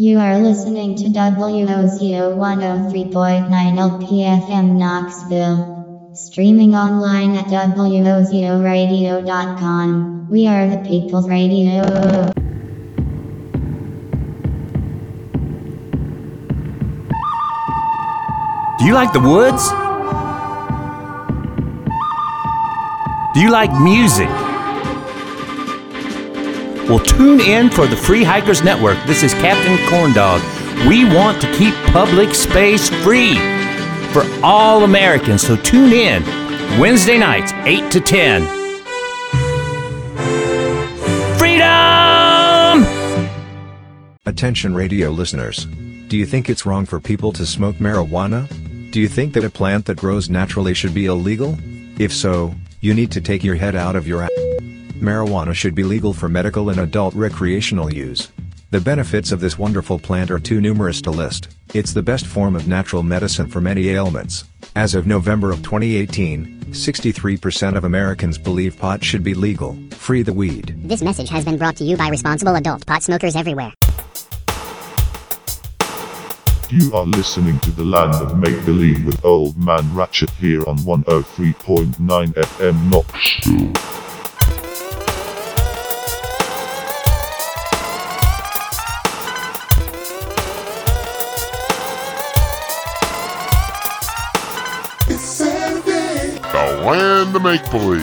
You are listening to WOZO 103.9 LPFM Knoxville. Streaming online at WOZORadio.com. We are the People's Radio. Do you like the woods? Do you like music? Well, tune in for the Free Hikers Network. This is Captain Corndog. We want to keep public space free for all Americans, so tune in Wednesday nights, 8 to 10. Freedom! Attention radio listeners. Do you think it's wrong for people to smoke marijuana? Do you think that a plant that grows naturally should be illegal? If so, you need to take your head out of your ass. Marijuana should be legal for medical and adult recreational use. The benefits of this wonderful plant are too numerous to list. It's the best form of natural medicine for many ailments. As of November of 2018, 63% of Americans believe pot should be legal. Free the weed. This message has been brought to you by responsible adult pot smokers everywhere. You are listening to the land of make believe with Old Man Ratchet here on 103.9 FM Knoxville. And the make believe.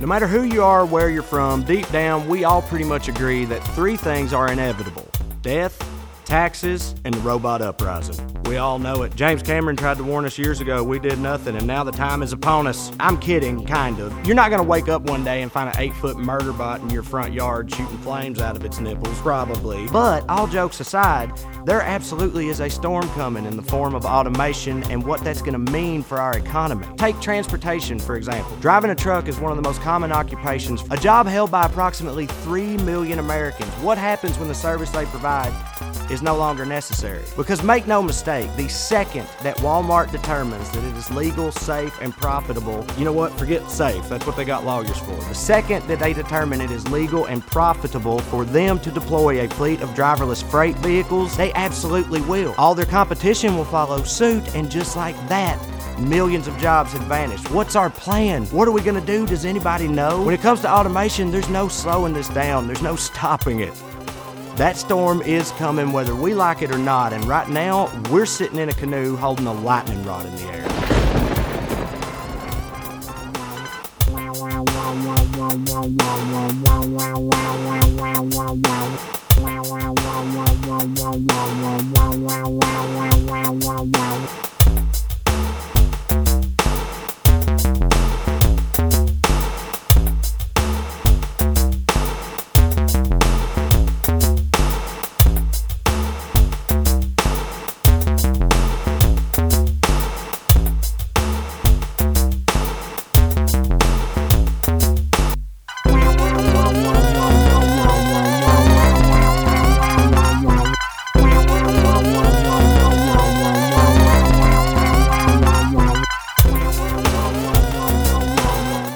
No matter who you are, where you're from, deep down, we all pretty much agree that three things are inevitable death, taxes, and the robot uprising. We all know it. James Cameron tried to warn us years ago. We did nothing, and now the time is upon us. I'm kidding, kind of. You're not going to wake up one day and find an eight foot murder bot in your front yard shooting flames out of its nipples, probably. But all jokes aside, there absolutely is a storm coming in the form of automation and what that's going to mean for our economy. Take transportation, for example. Driving a truck is one of the most common occupations, a job held by approximately 3 million Americans. What happens when the service they provide is no longer necessary? Because make no mistake, the second that Walmart determines that it is legal, safe, and profitable, you know what? Forget safe. That's what they got lawyers for. The second that they determine it is legal and profitable for them to deploy a fleet of driverless freight vehicles, they absolutely will. All their competition will follow suit, and just like that, Millions of jobs have vanished. What's our plan? What are we going to do? Does anybody know? When it comes to automation, there's no slowing this down, there's no stopping it. That storm is coming whether we like it or not, and right now, we're sitting in a canoe holding a lightning rod in the air.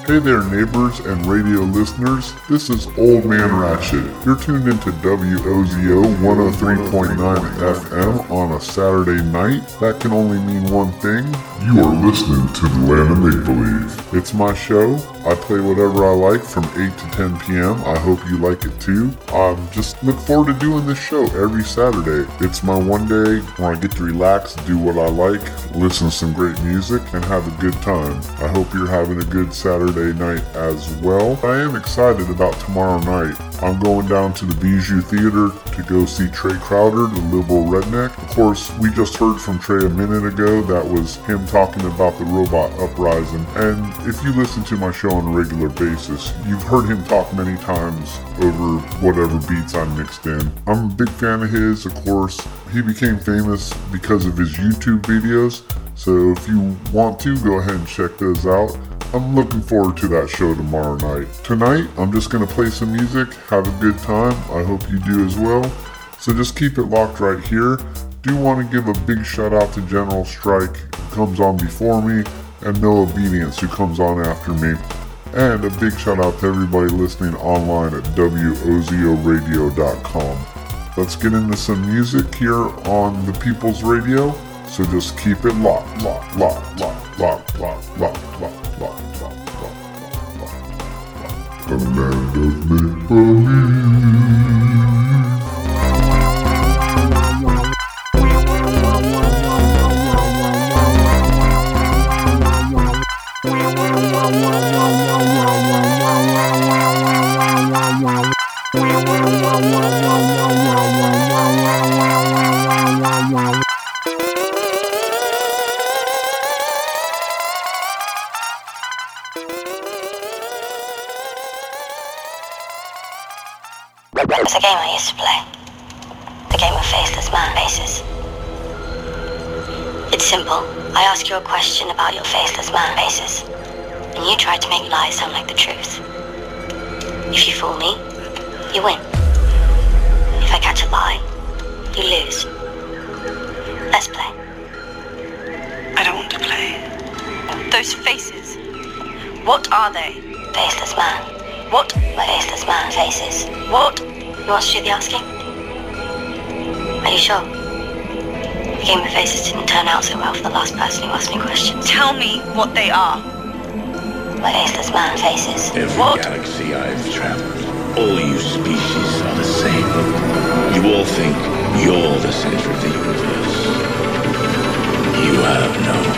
Hey there, neighbors and radio listeners. This is Old Man Ratchet. You're tuned into WOZO 103.9 FM on a Saturday night. That can only mean one thing. You are listening to the Land of Make Believe. It's my show. I play whatever I like from 8 to 10 p.m. I hope you like it too. I um, just look forward to doing this show every Saturday. It's my one day where I get to relax, do what I like, listen to some great music, and have a good time. I hope you're having a good Saturday night as well. I am excited about tomorrow night. I'm going down to the Bijou Theater to go see Trae Crowder, the liberal redneck. Of course, we just heard from Trae a minute ago. That was him talking about the robot uprising. And if you listen to my show on a regular basis, you've heard him talk many times over whatever beats I mixed in. I'm a big fan of his, of course. He became famous because of his YouTube videos. So if you want to, go ahead and check those out. I'm looking forward to that show tomorrow night. Tonight, I'm just going to play some music, have a good time. I hope you do as well. So just keep it locked right here. Do want to give a big shout out to General Strike, who comes on before me, and No Obedience, who comes on after me. And a big shout out to everybody listening online at WOZORadio.com. Let's get into some music here on the People's Radio. So just keep it locked, locked, locked, locked, locked, locked, locked, locked, locked, locked, locked, locked, locked. The land of make-believe. It's a game I used to play. The game of faceless man faces. It's simple. I ask you a question about your faceless man faces, and you try to make lies sound like the truth. If you fool me, you win. If I catch a lie, you lose. Let's play. I don't want to play. Those faces. What are they? Faceless man. What? My faceless man faces. What? You want to do the asking? Are you sure? The game of faces didn't turn out so well for the last person who asked me questions. Tell me what they are. My faceless man faces. Every What? galaxy I've traveled, all you species are the same. You all think you're the center of the universe. You have no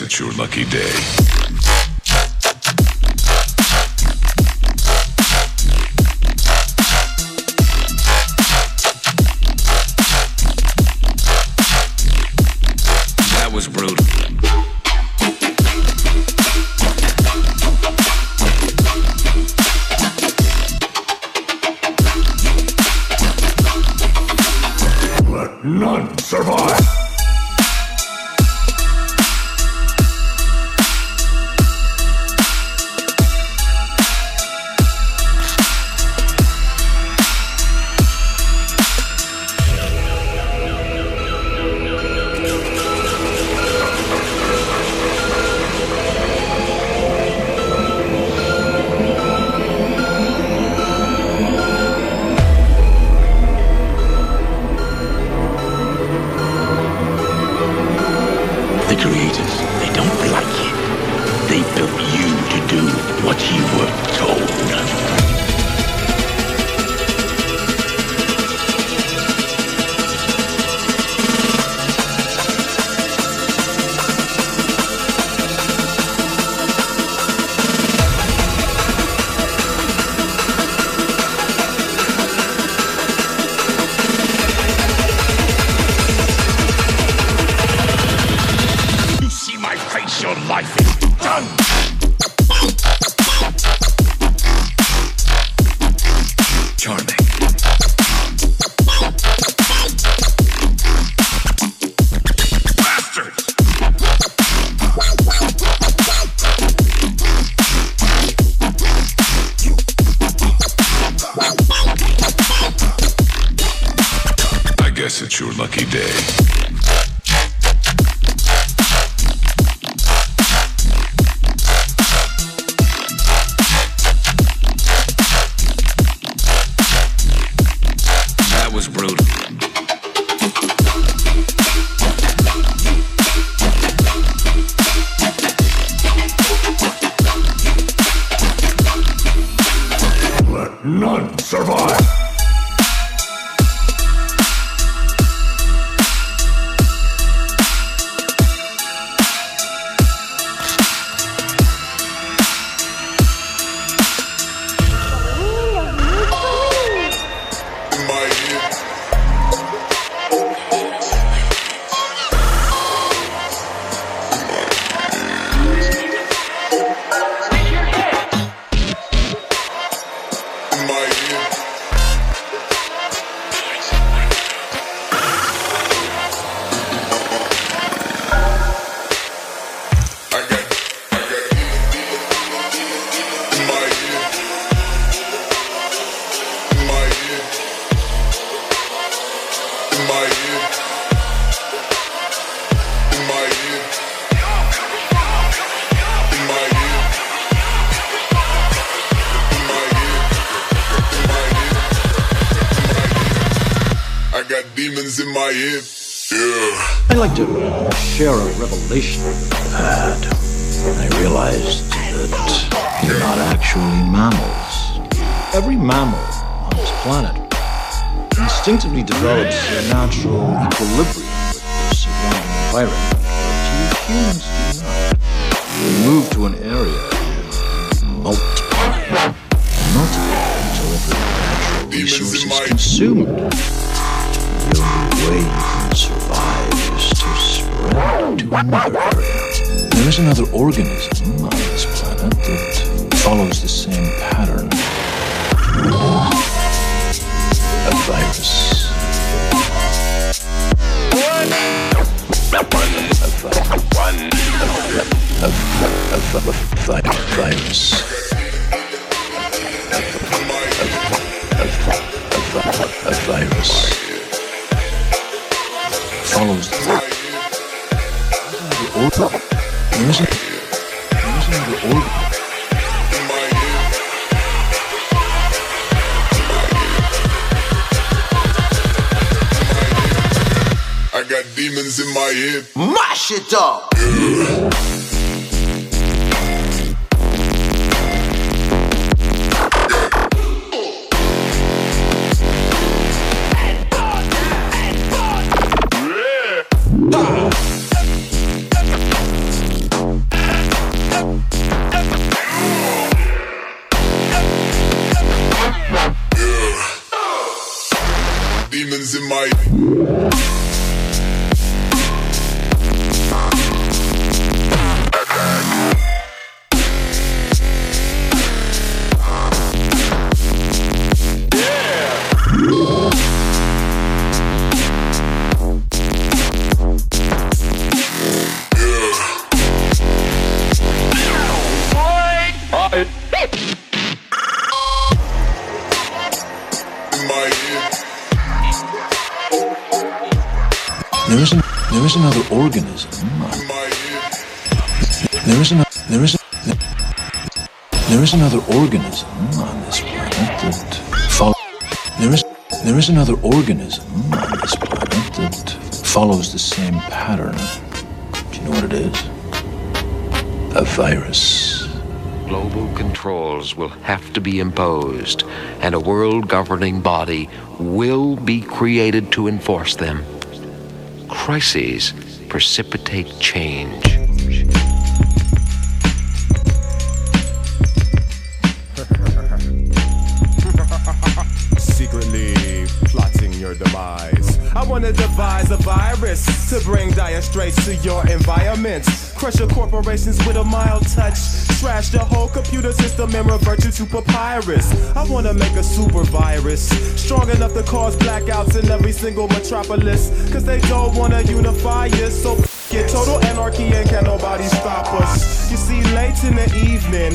It's your lucky day. Your lucky day. I've had. I realized that we're not actually mammals. Every mammal on this planet instinctively develops a natural equilibrium with the surrounding environment, but you humans do not. We move to an area and multiply, multiply until every natural resource is consumed. The only way you can survive is to spread to. There is another organism on this planet that follows the same pattern. A virus. A virus. Isn't, there isn't the order. I got demons in my head. Mash it up! Yeah. Is another organism on this planet that follows. There is there is another organism on this planet that follows the same pattern. Do you know what it is? A virus. Global controls will have to be imposed, and a world governing body will be created to enforce them. Crises precipitate change. Secretly plotting your demise. I wanna devise a virus to bring dire straits to your environment. Crush your corporations with a mild touch. Trash the whole computer system and revert you to papyrus. I wanna make a super virus strong enough to cause blackouts in every single metropolis. Cause they don't wanna unify us. So get total anarchy and can nobody stop us. You see, late in the evening,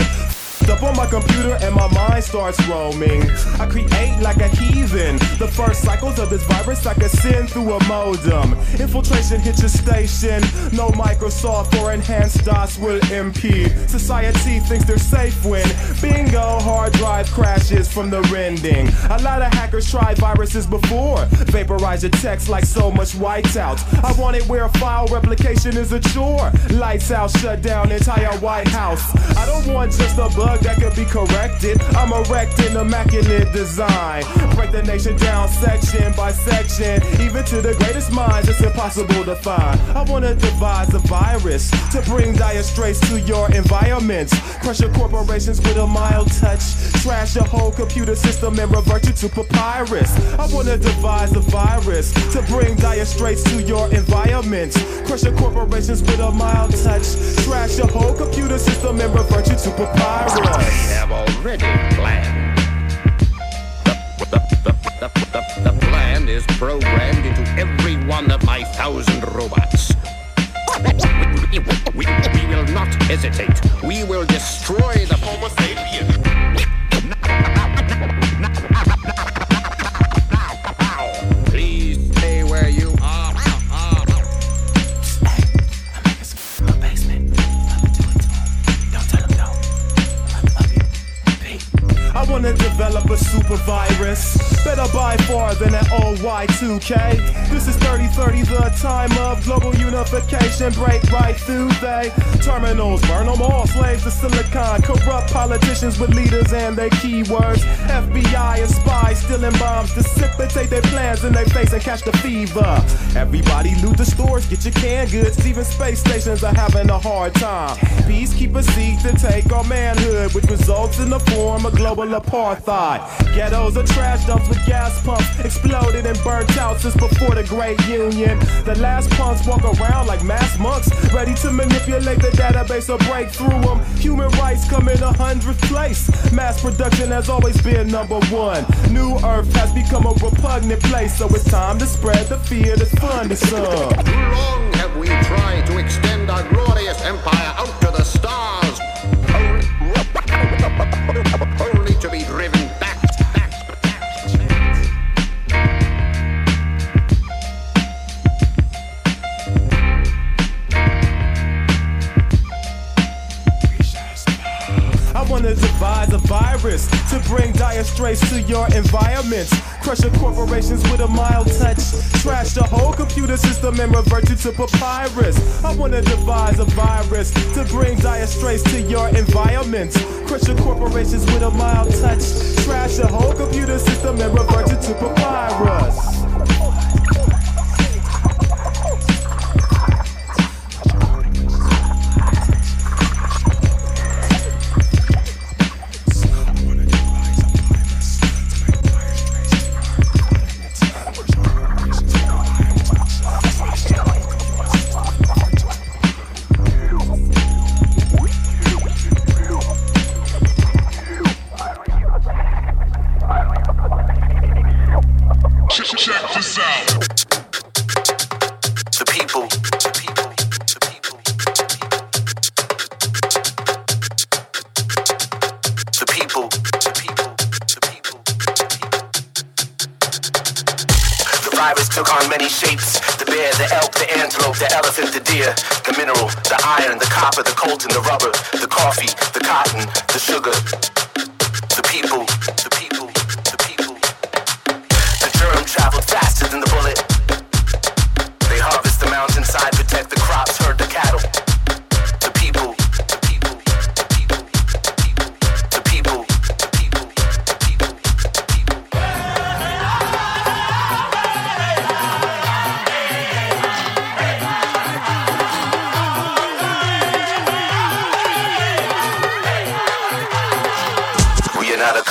up on my computer and my mind starts roaming. I create like a heathen. The first cycles of this virus I can send through a modem. Infiltration hit your station. No Microsoft or enhanced DOS will impede. Society thinks they're safe when bingo hard drive crashes from the rending. A lot of hackers tried viruses before. Vaporize your text like so much whiteout. I want it where file replication is a chore. Lights out, shut down entire White House. I don't want just a bug that could be corrected. I'm erecting immaculate design. Break the nation down section by section. Even to the greatest minds, it's impossible to find. I wanna devise a virus to bring dire straits to your environment. Crush your corporations with a mild touch. Trash your whole computer system and revert you to papyrus. I wanna devise a virus to bring dire straits to your environment. Crush your corporations with a mild touch. Trash your whole computer system and revert you to papyrus. I have already planned. The, the, the, the, plan is programmed into every one of my thousand robots. We, we, we will not hesitate. We will destroy the Homo sapien. Develop a super virus. Better by far than that old Y2K. This is 3030, the time of global unification. Break right through they terminals, burn them all. Slaves to silicon, corrupt politicians with leaders and their keywords. FBI and spies stealing bombs, dissipate their plans in their face and catch the fever. Everybody loot the stores, get your canned goods. Even space stations are having a hard time. Peacekeepers seek to take our manhood, which results in the form of global apartheid. Ghettos are trash dumps with gas pumps, exploded and burnt out since before the Great Union. The last punks walk around like mass monks, ready to manipulate the database or break through them. Human rights come in a hundredth place. Mass production has always been number one. New Earth has become a repugnant place, so it's time to spread the fear that's fun to some. Too long have we tried to extend our glorious to papyrus. I wanna devise a virus to bring dire straits to your environments. Crush your corporations with a mild touch. Trash the whole computer system and revert you to papyrus.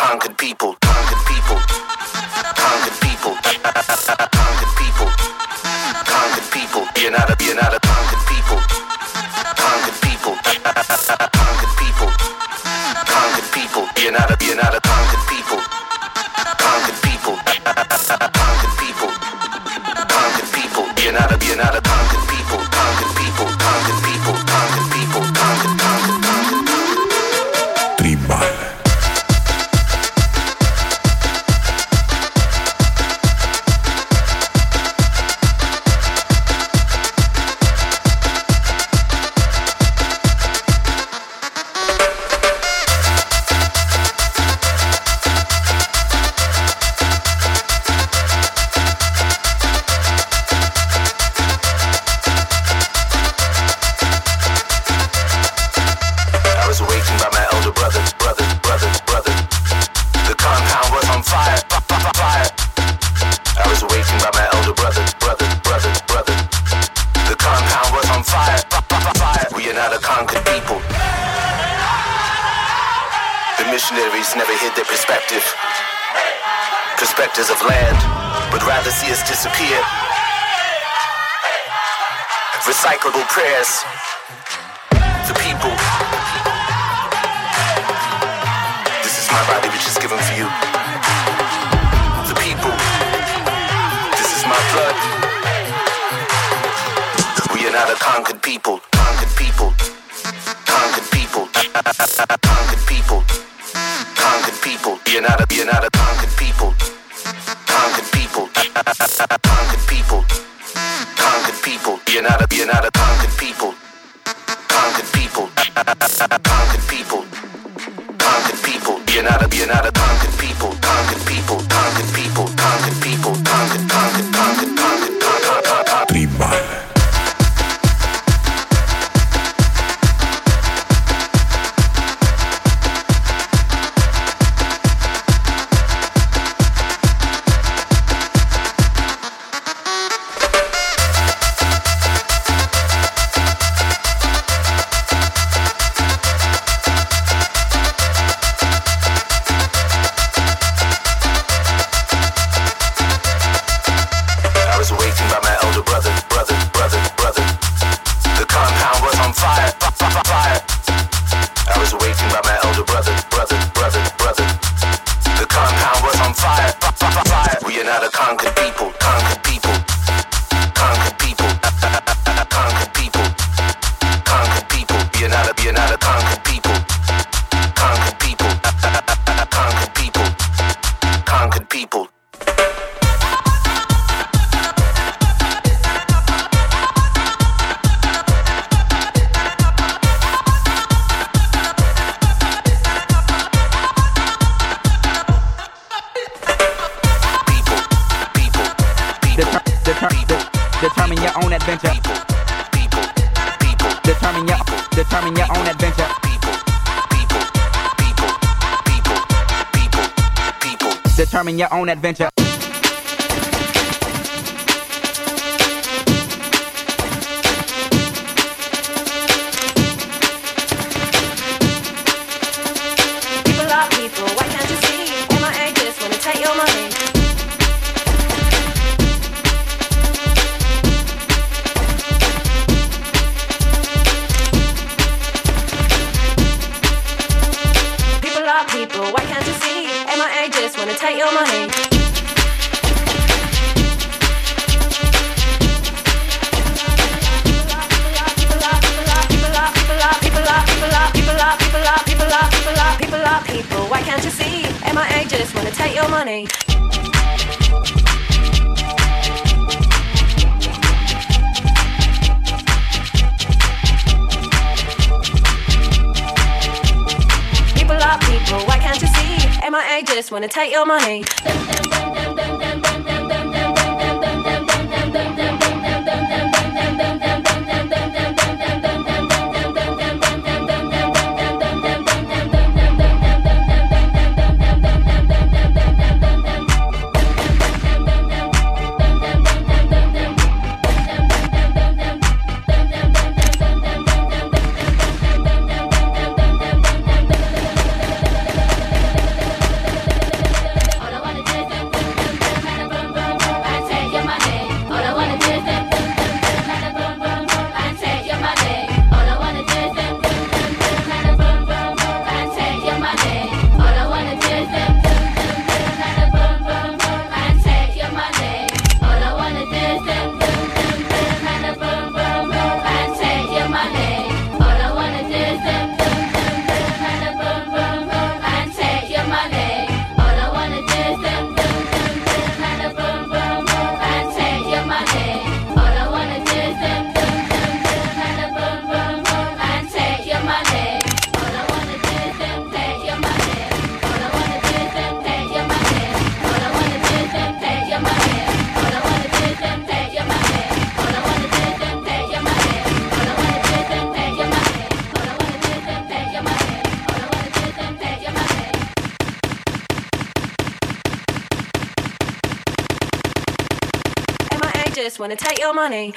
Conquered people, conquered people, conquered people, conquered people, conquered people. Are not a, are not a conquered people, conquered people, conquered people, conquered people, conquered people. You're not a, you're not a conquered people, conquered people, conquered people, conquered people. You're not a, you're not a conquered people, conquered people, conquered people, conquered people. You're not a, you're not a conquered people, conquered people, conquered people, conquered people, conquered. Determine your own adventure. money. People are people, why can't you see? MIA just wanna take your money. your money.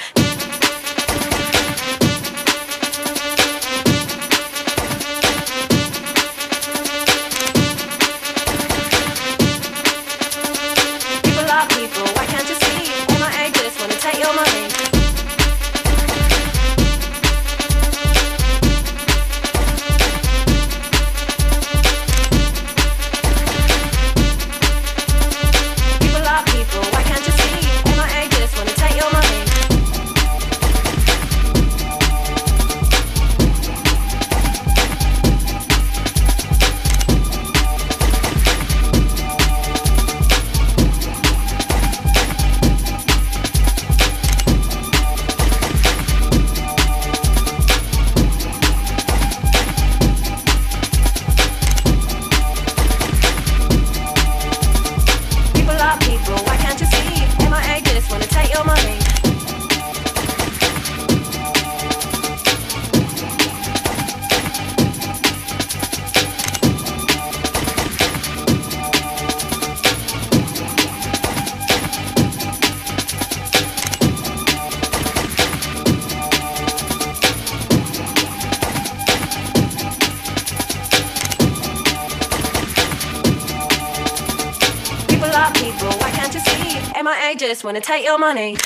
Just wanna take your money.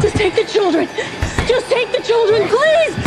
Just take the children. Just take the children, please.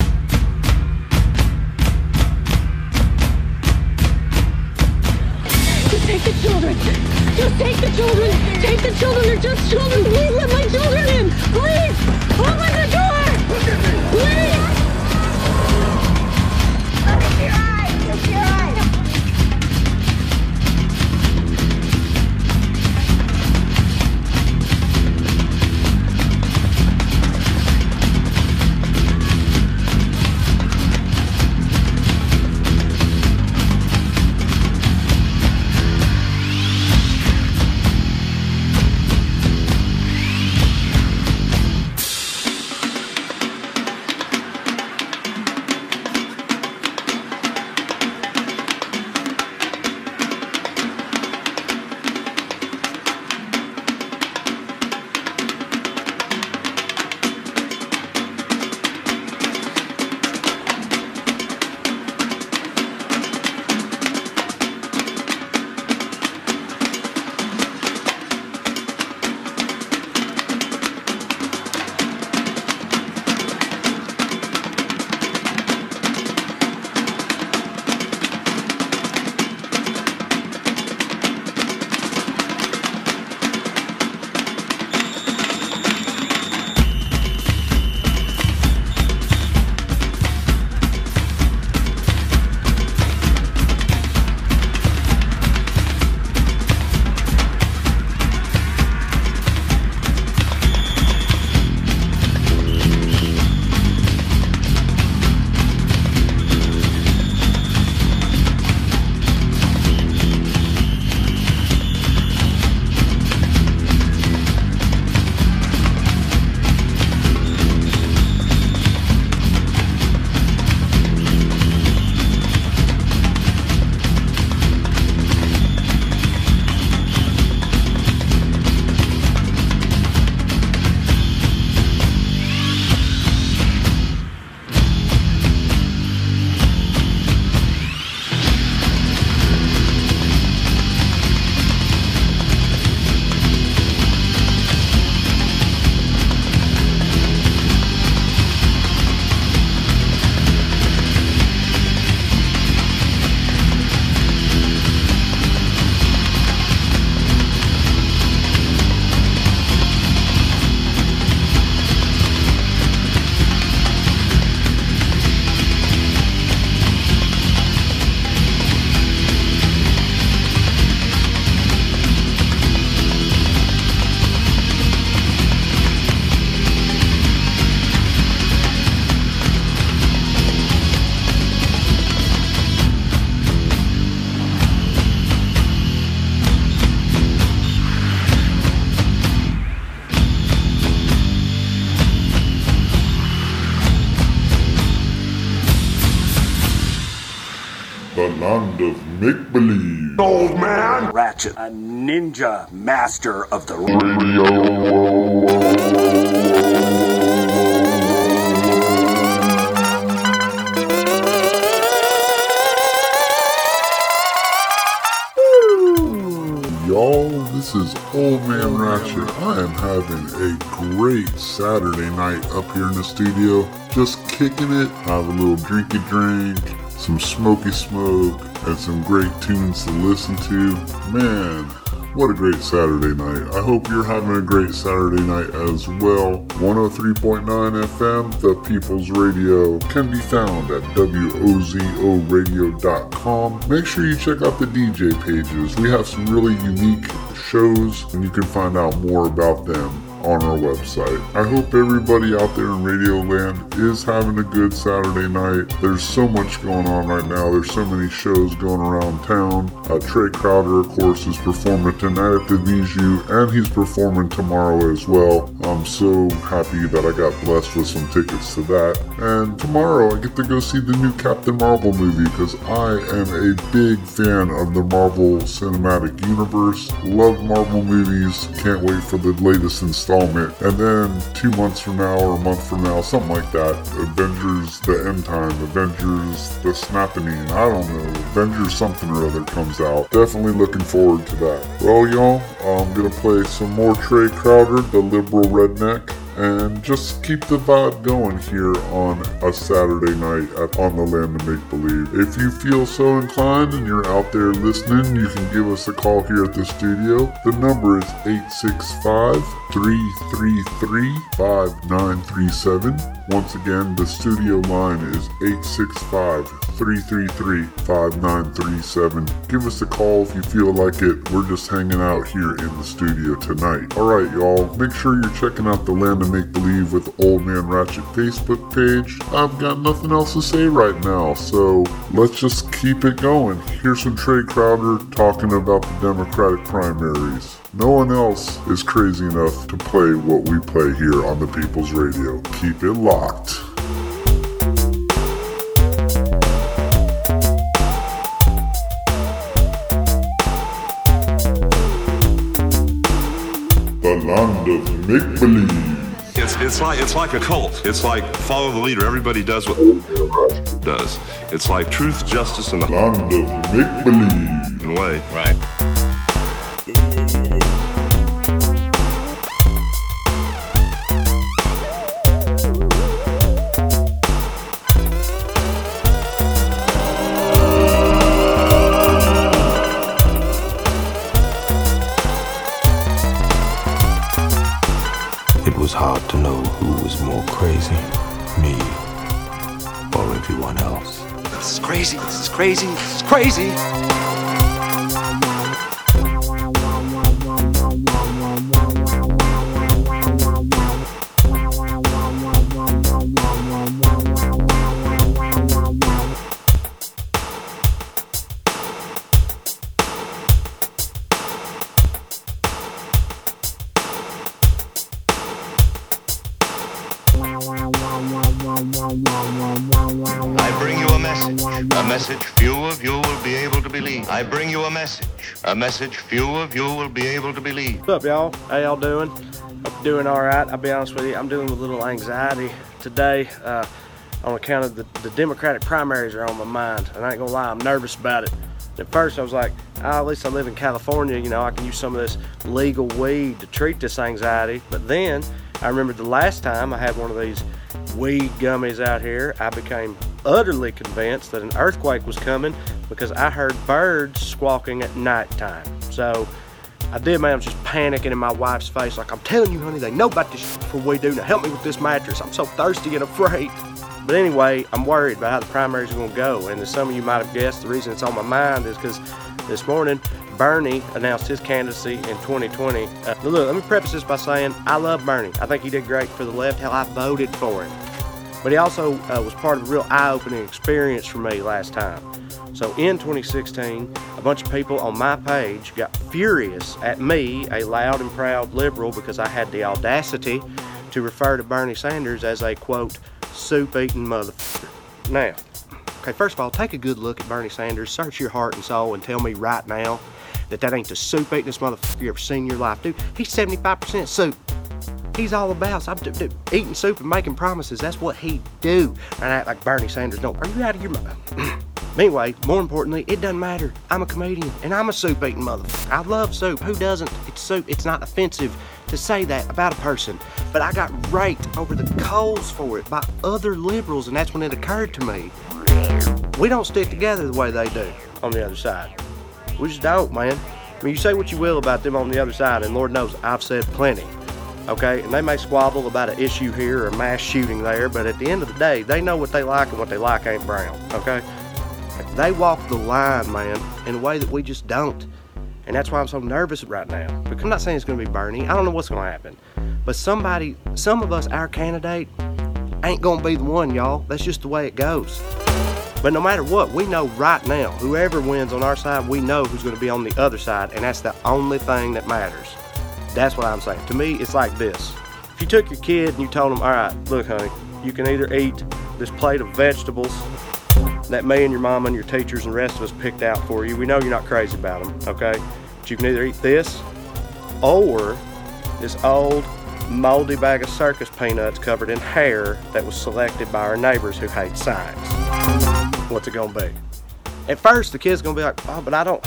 The land of make believe. Old man Ratchet, a ninja master of the Y'all, this is Old Man Ratchet. I am having a great Saturday night up here in the studio. Just kicking it, have a little drinky drink, some smoky smoke, and some great tunes to listen to. Man, what a great Saturday night. I hope you're having a great Saturday night as well. 103.9 FM, The People's Radio, can be found at WOZORadio.com. Make sure you check out the DJ pages. We have some really unique shows, and you can find out more about them on our website. I hope everybody out there in Radio Land is having a good Saturday night. There's so much going on right now. There's so many shows going around town. Uh, Trae Crowder, of course, is performing tonight at the Bijou, and he's performing tomorrow as well. I'm so happy that I got blessed with some tickets to that. And tomorrow I get to go see the new Captain Marvel movie because I am a big fan of the Marvel Cinematic Universe. Love Marvel movies. Can't wait for the latest installment and then two months from now or a month from now, something like that, Avengers the End Time, Avengers the Snappening, I don't know, Avengers something or other comes out. Definitely looking forward to that. Well, y'all, I'm gonna play some more Trae Crowder, the liberal redneck and just keep the vibe going here on a Saturday night at, on the land of make believe. If you feel so inclined and you're out there listening, you can give us a call here at the studio. The number is 865 333 5937. Once again, the studio line is 865 333 5937. Give us a call if you feel like it. We're just hanging out here in the studio tonight. Alright, y'all, make sure you're checking out the Land of Make Believe with Old Man Ratchet Facebook page. I've got nothing else to say right now, so let's just keep it going. Here's some Trae Crowder talking about the Democratic primaries. No one else is crazy enough to play what we play here on the People's Radio. Keep it locked. Land of make believe. It's it's like it's like a cult. It's like follow the leader. Everybody does what does. It's like truth, justice, and the land of make believe. In a way, right? Crazy. Is crazy. Message few of you will be able to believe. I bring you a message. A message few of you will be able to believe. What's up, y'all? How y'all doing? You're doing all right. I'll be honest with you, I'm dealing with a little anxiety today uh, on account of the, the Democratic primaries are on my mind. And I ain't gonna lie, I'm nervous about it. At first, I was like, oh, at least I live in California, you know, I can use some of this legal weed to treat this anxiety. But then I remembered the last time I had one of these weed gummies out here, I became utterly convinced that an earthquake was coming because I heard birds squawking at nighttime. So I did, man. I was just panicking in my wife's face, like, I'm telling you, honey, they know about this before we do. Now help me with this mattress. I'm so thirsty and afraid. But anyway, I'm worried about how the primaries are going to go. And as some of you might have guessed, the reason it's on my mind is because this morning, Bernie announced his candidacy in 2020. Uh, look, let me preface this by saying I love Bernie. I think he did great for the left. Hell, I voted for him. But he also uh, was part of a real eye opening experience for me last time. So in 2016, a bunch of people on my page got furious at me, a loud and proud liberal, because I had the audacity to refer to Bernie Sanders as a quote, soup eating motherfucker. Now, okay, first of all, take a good look at Bernie Sanders, search your heart and soul, and tell me right now that that ain't the soup eatingest motherfucker you ever seen in your life. Dude, he's 75% soup. He's all about so I'm, dude, eating soup and making promises. That's what he do. And act like Bernie Sanders don't. Are you out of your mind? anyway, more importantly, it doesn't matter. I'm a comedian and I'm a soup eating motherfucker. I love soup. Who doesn't? It's soup. It's not offensive to say that about a person. But I got raked over the coals for it by other liberals, and that's when it occurred to me. We don't stick together the way they do on the other side. We just don't, man. I mean, you say what you will about them on the other side, and Lord knows I've said plenty. Okay, and they may squabble about an issue here or mass shooting there, but at the end of the day, they know what they like and what they like ain't brown. Okay, they walk the line, man, in a way that we just don't, and that's why I'm so nervous right now. Because I'm not saying it's going to be Bernie. I don't know what's going to happen, but somebody, some of us, our candidate, ain't going to be the one, y'all. That's just the way it goes. But no matter what, we know right now, whoever wins on our side, we know who's going to be on the other side, and that's the only thing that matters. That's what I'm saying. To me, it's like this. If you took your kid and you told him, all right, look, honey, you can either eat this plate of vegetables that me and your mama and your teachers and the rest of us picked out for you. We know you're not crazy about them, okay? But you can either eat this or this old moldy bag of circus peanuts covered in hair that was selected by our neighbors who hate science. What's it gonna be? At first, the kid's gonna be like, "Oh, but I don't,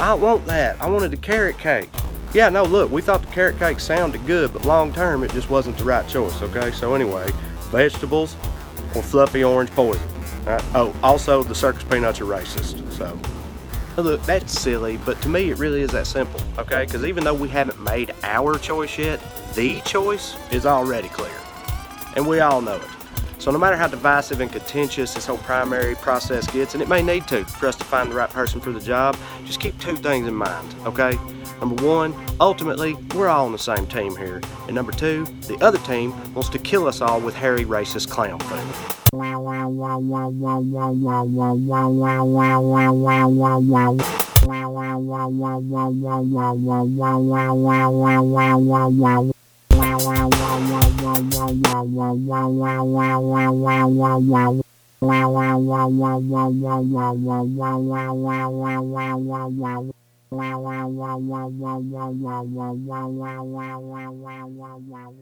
I want that. I wanted the carrot cake." Yeah, no, look, we thought the carrot cake sounded good, but long term, it just wasn't the right choice. Okay, so anyway, vegetables or fluffy orange poison. Right? Oh, also, the circus peanuts are racist. So. Look, that's silly, but to me it really is that simple, okay? Because even though we haven't made our choice yet, the choice is already clear. And we all know it. So no matter how divisive and contentious this whole primary process gets, and it may need to for us to find the right person for the job, just keep two things in mind, okay? Number one, ultimately, we're all on the same team here. And number two, the other team wants to kill us all with hairy racist clown food.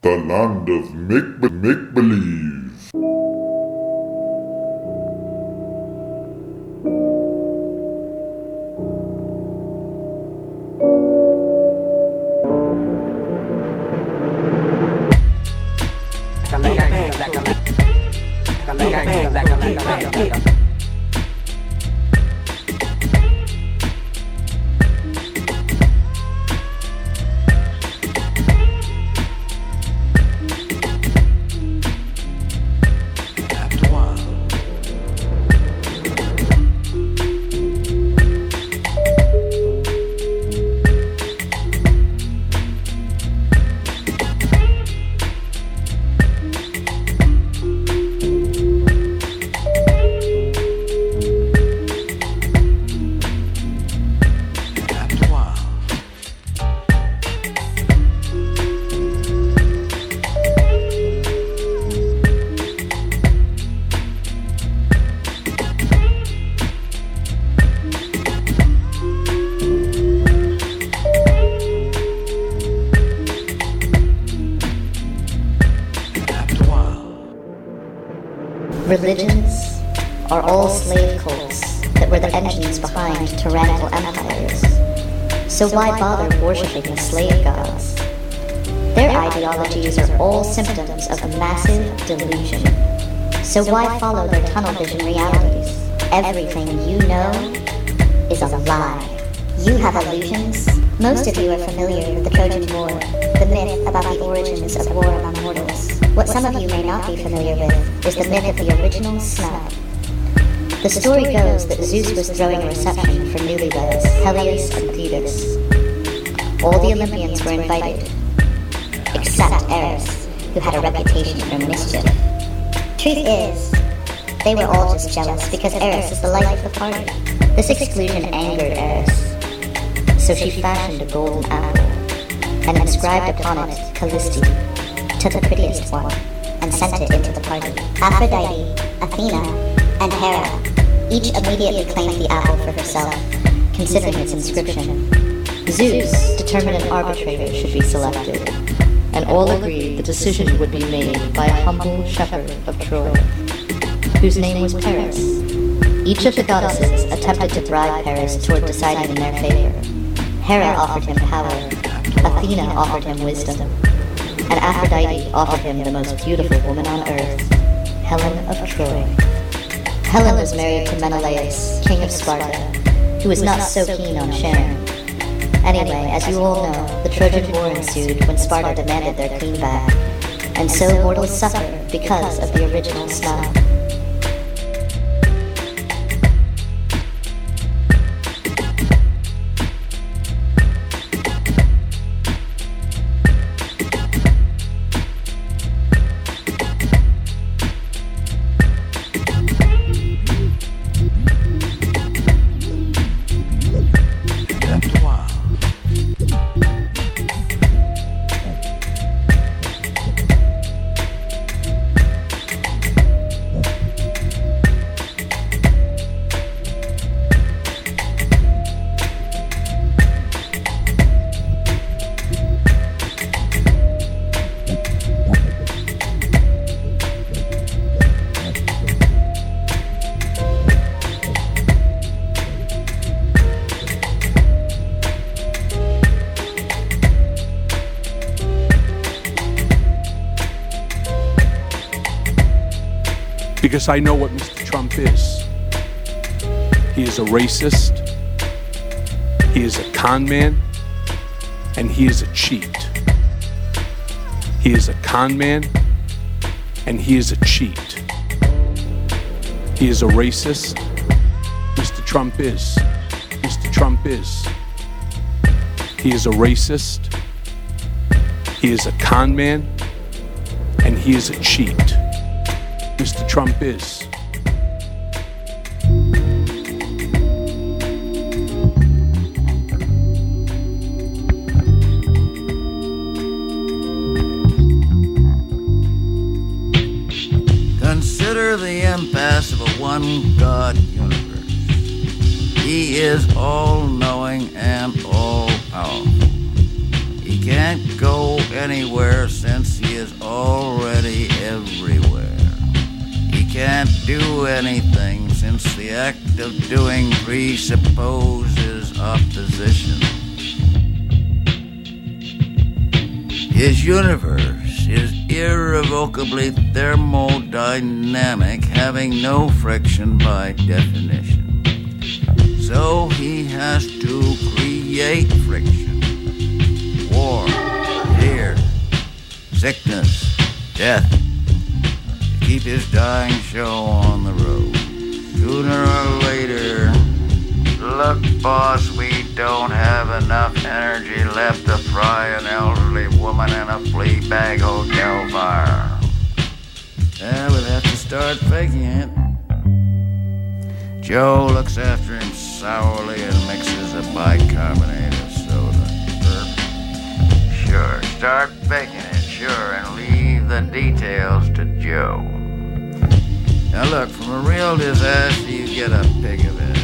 The land of make make believe. Religions So why bother worshipping the slave gods? Their ideologies are all symptoms of a massive delusion. So why follow their tunnel vision realities? Everything you know is a lie. You have illusions. Most of you are familiar with the Trojan War, the myth about the origins of war among mortals. What some of you may not be familiar with is the myth of the original snub. The story goes that Zeus was throwing a reception for newlyweds, Peleus and Thetis. All the Olympians were invited, except Eris, who had a reputation for mischief. Truth is, they were all just jealous because Eris is the life of the party. This exclusion angered Eris, so she fashioned a golden apple and inscribed upon it Callisti, to the prettiest one, and sent it into the party. Aphrodite, Athena, and Hera each immediately claimed the apple for herself, considering its inscription. Zeus determined an arbitrator should be selected, and all agreed the decision would be made by a humble shepherd of Troy, whose name was Paris. Each of the goddesses attempted to bribe Paris toward deciding in their favor. Hera offered him power, Athena offered him wisdom, and Aphrodite offered him the most beautiful woman on earth, Helen of Troy. Helen was married to Menelaus, king of Sparta, who was not so keen on sharing. Anyway, as you all know, the Trojan War ensued when Sparta demanded their queen back, and so mortals suffer because of the original snub. Because I know what Mr. Trump is. He is a racist, he is a con man, and he is a cheat. He is a con man, and he is a cheat. He is a racist. Mr. Trump is. Mr. Trump is. He is a racist. He is a con man, and he is a cheat. Trump is. Sickness, death, to keep his dying show on the road. Sooner or later, look, boss, we don't have enough energy left to fry an elderly woman in a flea bag hotel fire. We'll have to start faking it. Joe looks after him sourly and mixes a bicarbonate of soda. Er, Sure, start faking it, sure, and leave the details to Joe. Now look, from a real disaster you get a pig of it.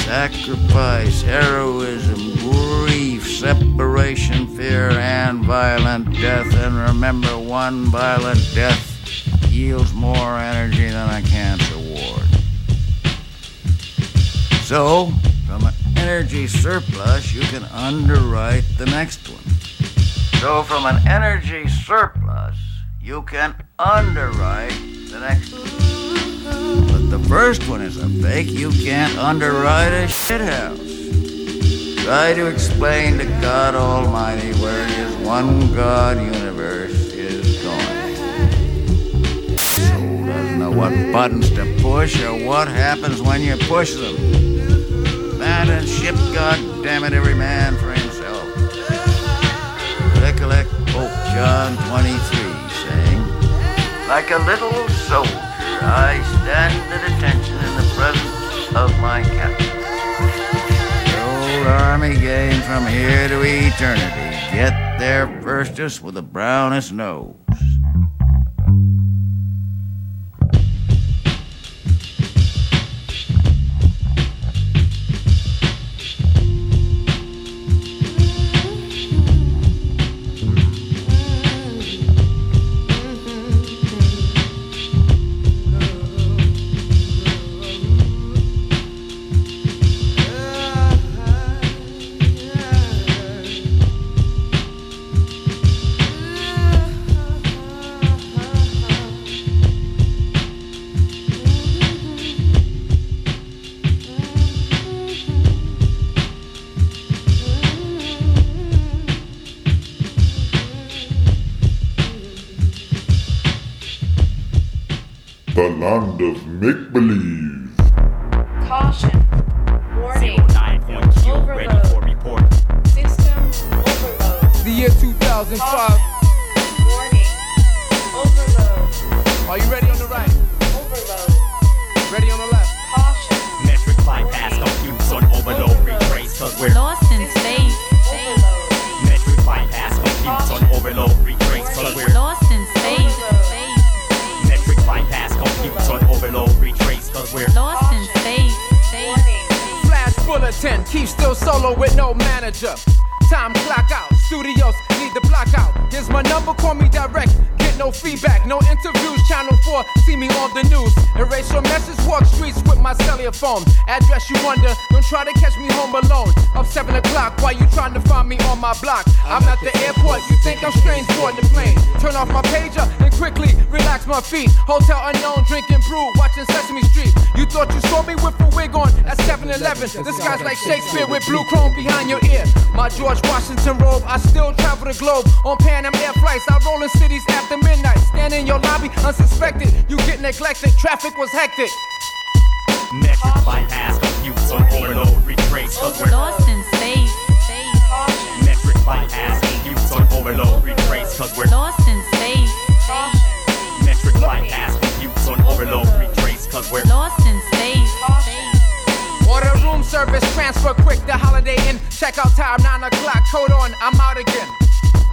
Sacrifice, heroism, grief, separation, fear, and violent death. And remember, one violent death yields more energy than a cancer ward. So, from an energy surplus, you can underwrite the next one. So, from an energy surplus, you can underwrite the next one. But the first one is a fake. You can't underwrite a shithouse. Try to explain to God Almighty where His one God universe is going. Soul doesn't know what buttons to push or what happens when you push them. Abandon ship, God damn it, every man for himself. John 23 saying, Like a little soldier, I stand at attention in the presence of my captain. The old army game from here to eternity. Get there firstest with the brownest nose. Make Shakespeare chrome behind your ear. My George Washington robe, I still travel the globe on Pan Am Air flights. I roll in cities after midnight. Stand in your lobby, unsuspected. You get neglected, traffic was hectic. Metric bypass, compute on overload, retrace, cause we're Lost in space. Metric bypass, compute on overload, retrace, cause we're Lost in space. Metric bypass, compute on overload, retrace, cause we're Lost in space. Order room service, transfer quick, the holiday inn. Checkout time, 9 o'clock, code on, I'm out again.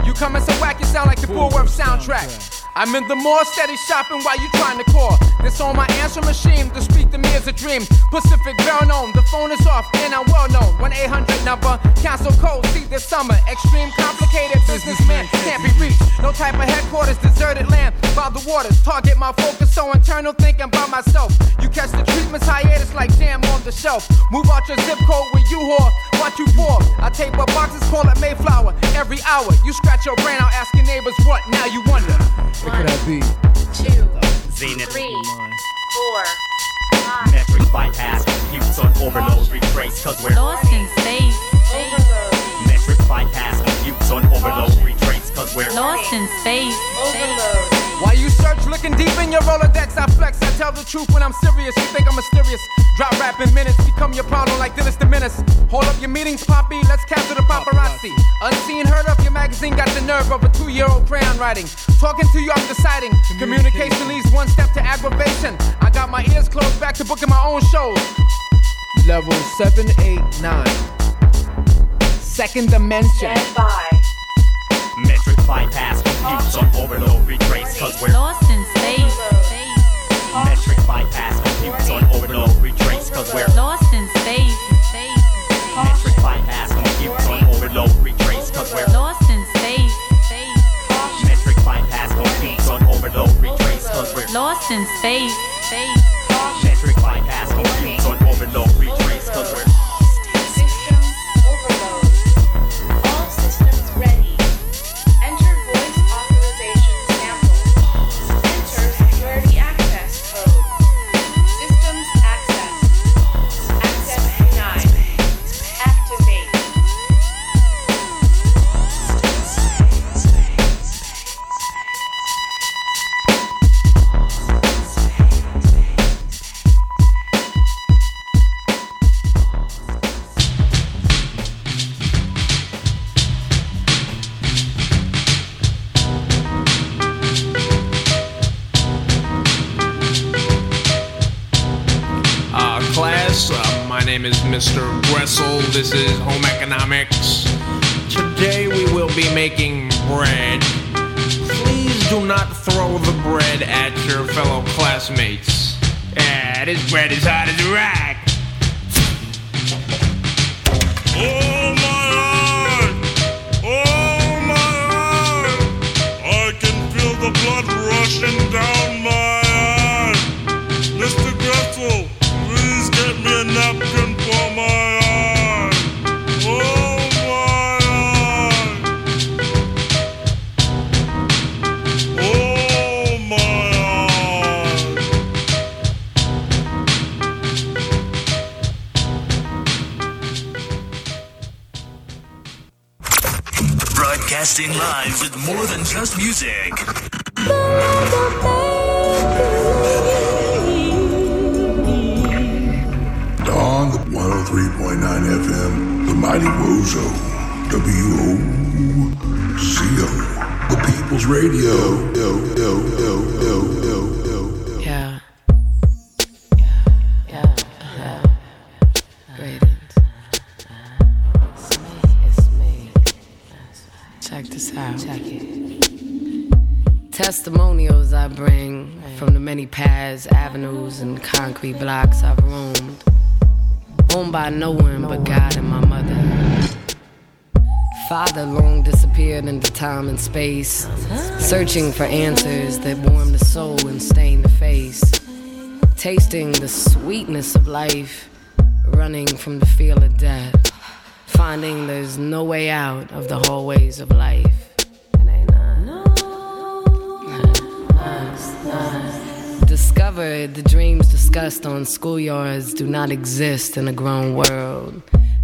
You coming so whack, you sound like the Bulworth soundtrack. I'm in the mall, steady shopping while you trying to call. This on my answer machine, to speak to me is a dream. Pacific well known, the phone is off, and I'm well known. 1 800 number, cancel code, see this summer. Extreme complicated businessman, can't be reached. No type of headquarters, deserted land, by the waters. Target my focus, so internal, thinking by myself. You catch the treatments, hiatus like jam on the shelf. Move out your zip code with you whore, watch you pour. I tape up boxes, call it Mayflower. Every hour, you scratch your brain out, asking neighbors what, now you wonder. What could that be? Two, Zenith. three, four, Metric bypass, compute on overload, retrace, cause we're Lost in space. overload, Metric bypass, compute on overload, retrace, cause we're Lost in space. overload. While you search, looking deep in your Rolodex, I flex. I tell the truth when I'm serious. You think I'm mysterious? Drop rap in minutes, become your problem like Dennis the Menace. Hold up your meetings, Poppy. Let's capture the paparazzi. Unseen, heard of your magazine got the nerve of a two-year-old crayon writing. Talking to you, I'm deciding. Communication leads one step to aggravation. I got my ears closed back to booking my own shows. Level seven, eight, nine. Second dimension. Stand by. Metric bypass, compute on overload, retrace, cause we're Lost in space. Metric bypass, compute on overload, retrace, cause we're Lost in space. Metric bypass, compute on overload, retrace, cause we're Lost in space. Metric bypass, compute on overload, retrace, cause we're Lost in space. Broadcasting live with more than just music. Dawn, 103.9 FM, the mighty Wozo, W-O-Z-O, the People's Radio. Yo, yo, yo, yo, no one but God and my mother. father long disappeared into time and space, searching for answers that warm the soul and stain the face. Tasting the sweetness of life, running from the feel of death, finding there's no way out of the hallways of life. The dreams discussed on schoolyards do not exist in a grown world.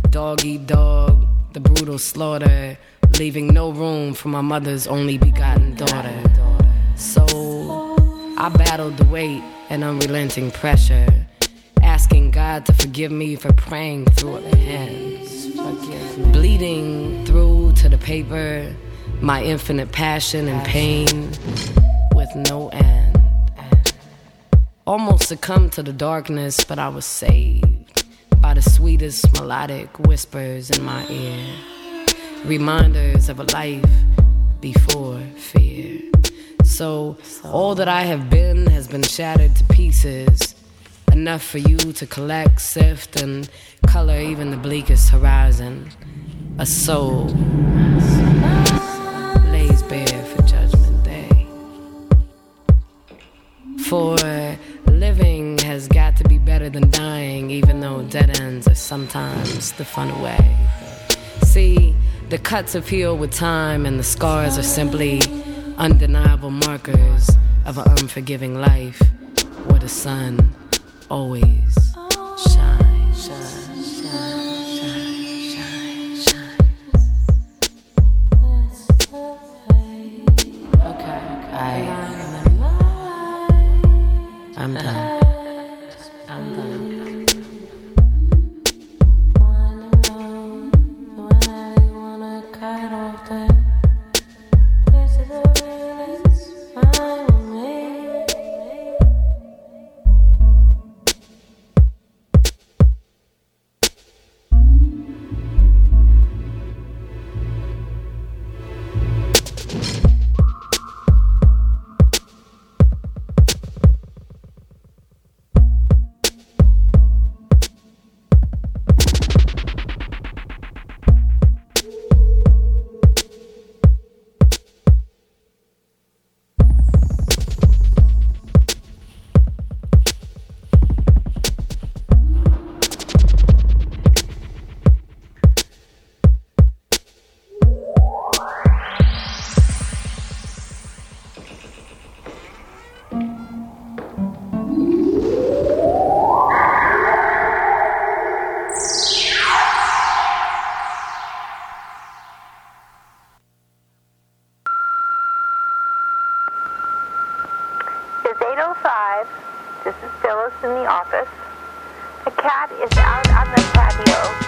Dog eat dog, the brutal slaughter, leaving no room for my mother's only begotten daughter. So I battled the weight and unrelenting pressure, asking God to forgive me for praying through the hands. Bleeding through to the paper, my infinite passion and pain with no end. Almost succumbed to the darkness, but I was saved by the sweetest melodic whispers in my ear. Reminders of a life before fear. So, all that I have been has been shattered to pieces. Enough for you to collect, sift, and color even the bleakest horizon. A soul lays bare for Judgment Day. For sometimes the fun away. See, the cuts have healed with time, and the scars are simply undeniable markers of an unforgiving life where the sun always in the office. The cat is out on the patio.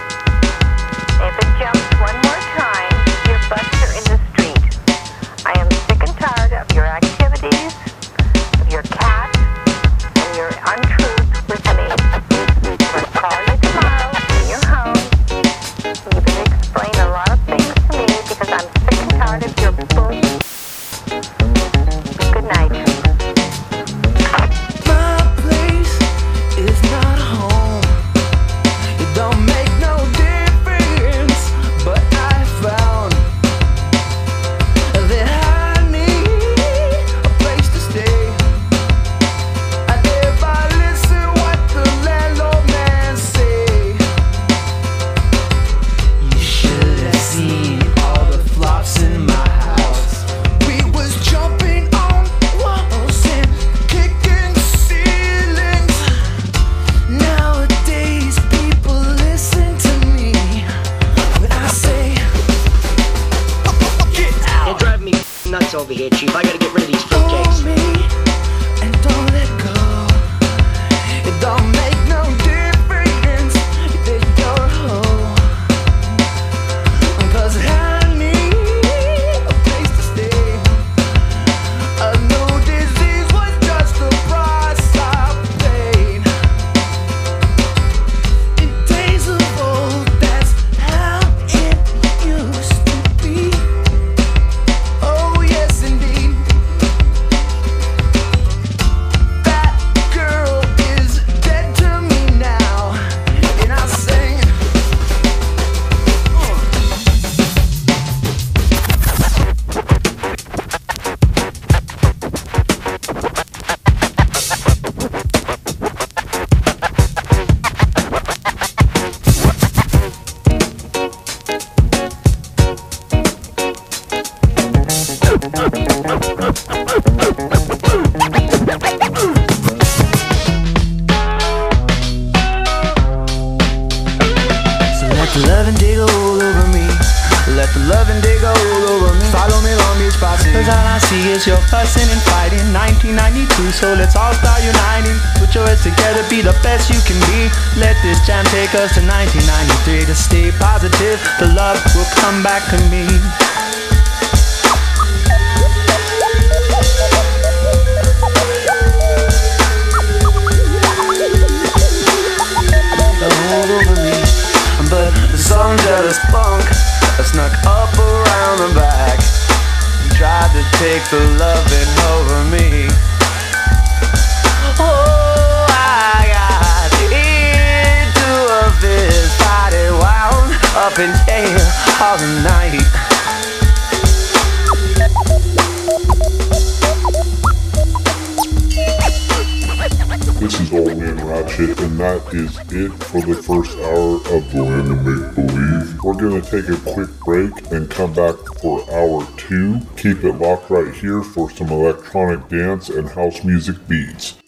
Right here for some electronic dance and house music beats.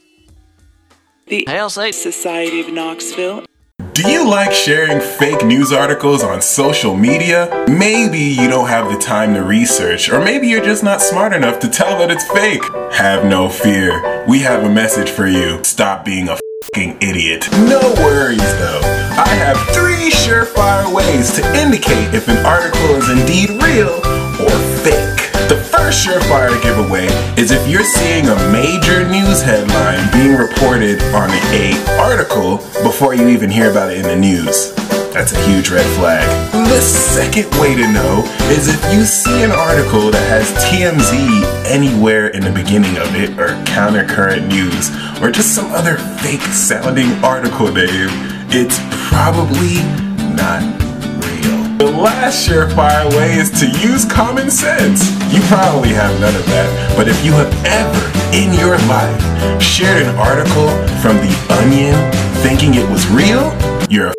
The Hail Society of Knoxville Do you like sharing fake news articles on social media? Maybe you don't have the time to research, or maybe you're just not smart enough to tell that it's fake. Have no fear. We have a message for you. Stop being a fing idiot. No worries though. I have three surefire ways to indicate if an article is indeed real or fake. First surefire giveaway is if you're seeing a major news headline being reported on a article before you even hear about it in the news. That's a huge red flag. The second way to know is if you see an article that has TMZ anywhere in the beginning of it, or countercurrent news, or just some other fake sounding article name, it's probably not last surefire way is to use common sense. You probably have none of that, but if you have ever in your life shared an article from The Onion thinking it was real, you're a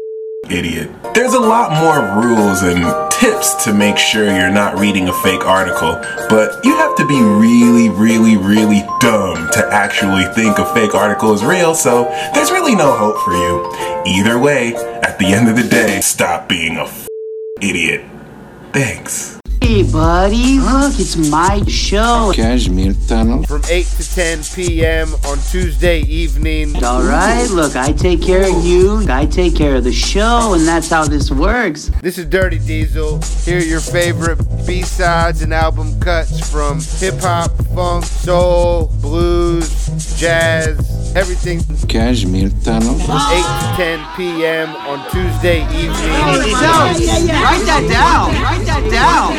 idiot. There's a lot more rules and tips to make sure you're not reading a fake article, but you have to be really, really, really dumb to actually think a fake article is real, so there's really no hope for you. Either way, at the end of the day, stop being a idiot. Thanks. Hey, buddy, look, it's my show. Cashmere Tunnel. From 8 to 10 p.m. on Tuesday evening. All right, look, I take care of you, I take care of the show, and that's how this works. This is Dirty Diesel. Here are your favorite B-sides and album cuts from hip hop, funk, soul, blues, jazz, everything. Cashmere Tunnel. 8 to 10 p.m. on Tuesday evening. Write that down. Write that down.